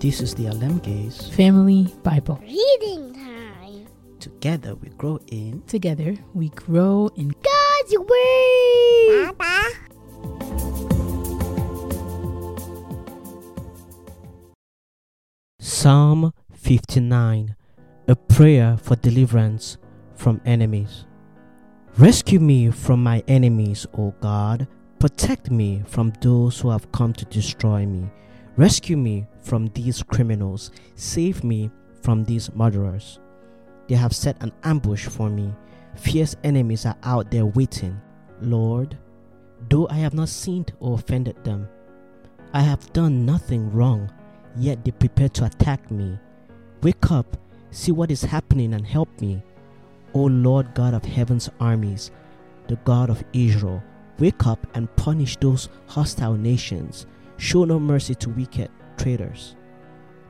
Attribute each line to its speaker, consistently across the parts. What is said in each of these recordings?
Speaker 1: This is the Alem Gaze.
Speaker 2: Family Bible.
Speaker 3: Reading time.
Speaker 1: Together we grow in
Speaker 2: Together we grow in
Speaker 3: God's Word. Papa.
Speaker 1: Psalm 59 A prayer for deliverance from enemies. Rescue me from my enemies, O God. Protect me from those who have come to destroy me. Rescue me from these criminals. Save me from these murderers. They have set an ambush for me. Fierce enemies are out there waiting. Lord, though I have not sinned or offended them, I have done nothing wrong, yet they prepare to attack me. Wake up, see what is happening, and help me. O Lord God of heaven's armies, the God of Israel, wake up and punish those hostile nations. Show no mercy to wicked traitors.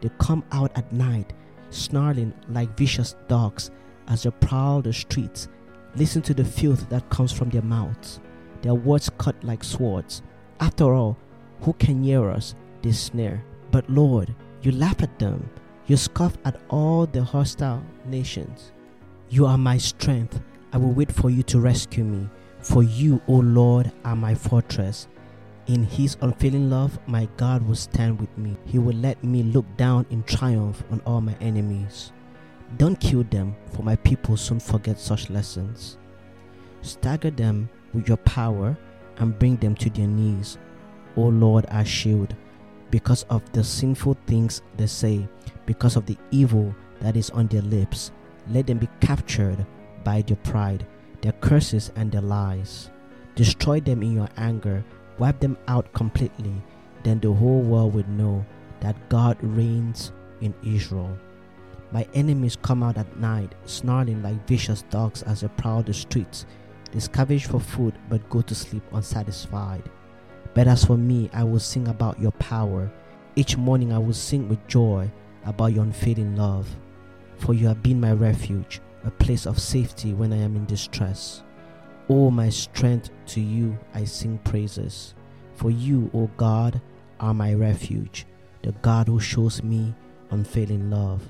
Speaker 1: They come out at night, snarling like vicious dogs as they prowl the streets. Listen to the filth that comes from their mouths. Their words cut like swords. After all, who can hear us? They snare. But Lord, you laugh at them. You scoff at all the hostile nations. You are my strength. I will wait for you to rescue me. For you, O Lord, are my fortress. In his unfailing love, my God will stand with me. He will let me look down in triumph on all my enemies. Don't kill them, for my people soon forget such lessons. Stagger them with your power and bring them to their knees. O Lord, our shield, because of the sinful things they say, because of the evil that is on their lips. Let them be captured by their pride, their curses, and their lies. Destroy them in your anger, wipe them out completely. Then the whole world will know that God reigns in Israel. My enemies come out at night, snarling like vicious dogs as they prowl the streets. They scavenge for food but go to sleep unsatisfied. But as for me, I will sing about your power. Each morning I will sing with joy about your unfailing love. For you have been my refuge, a place of safety when I am in distress. O my strength, to you I sing praises. For you, O God, are my refuge, the God who shows me unfailing love.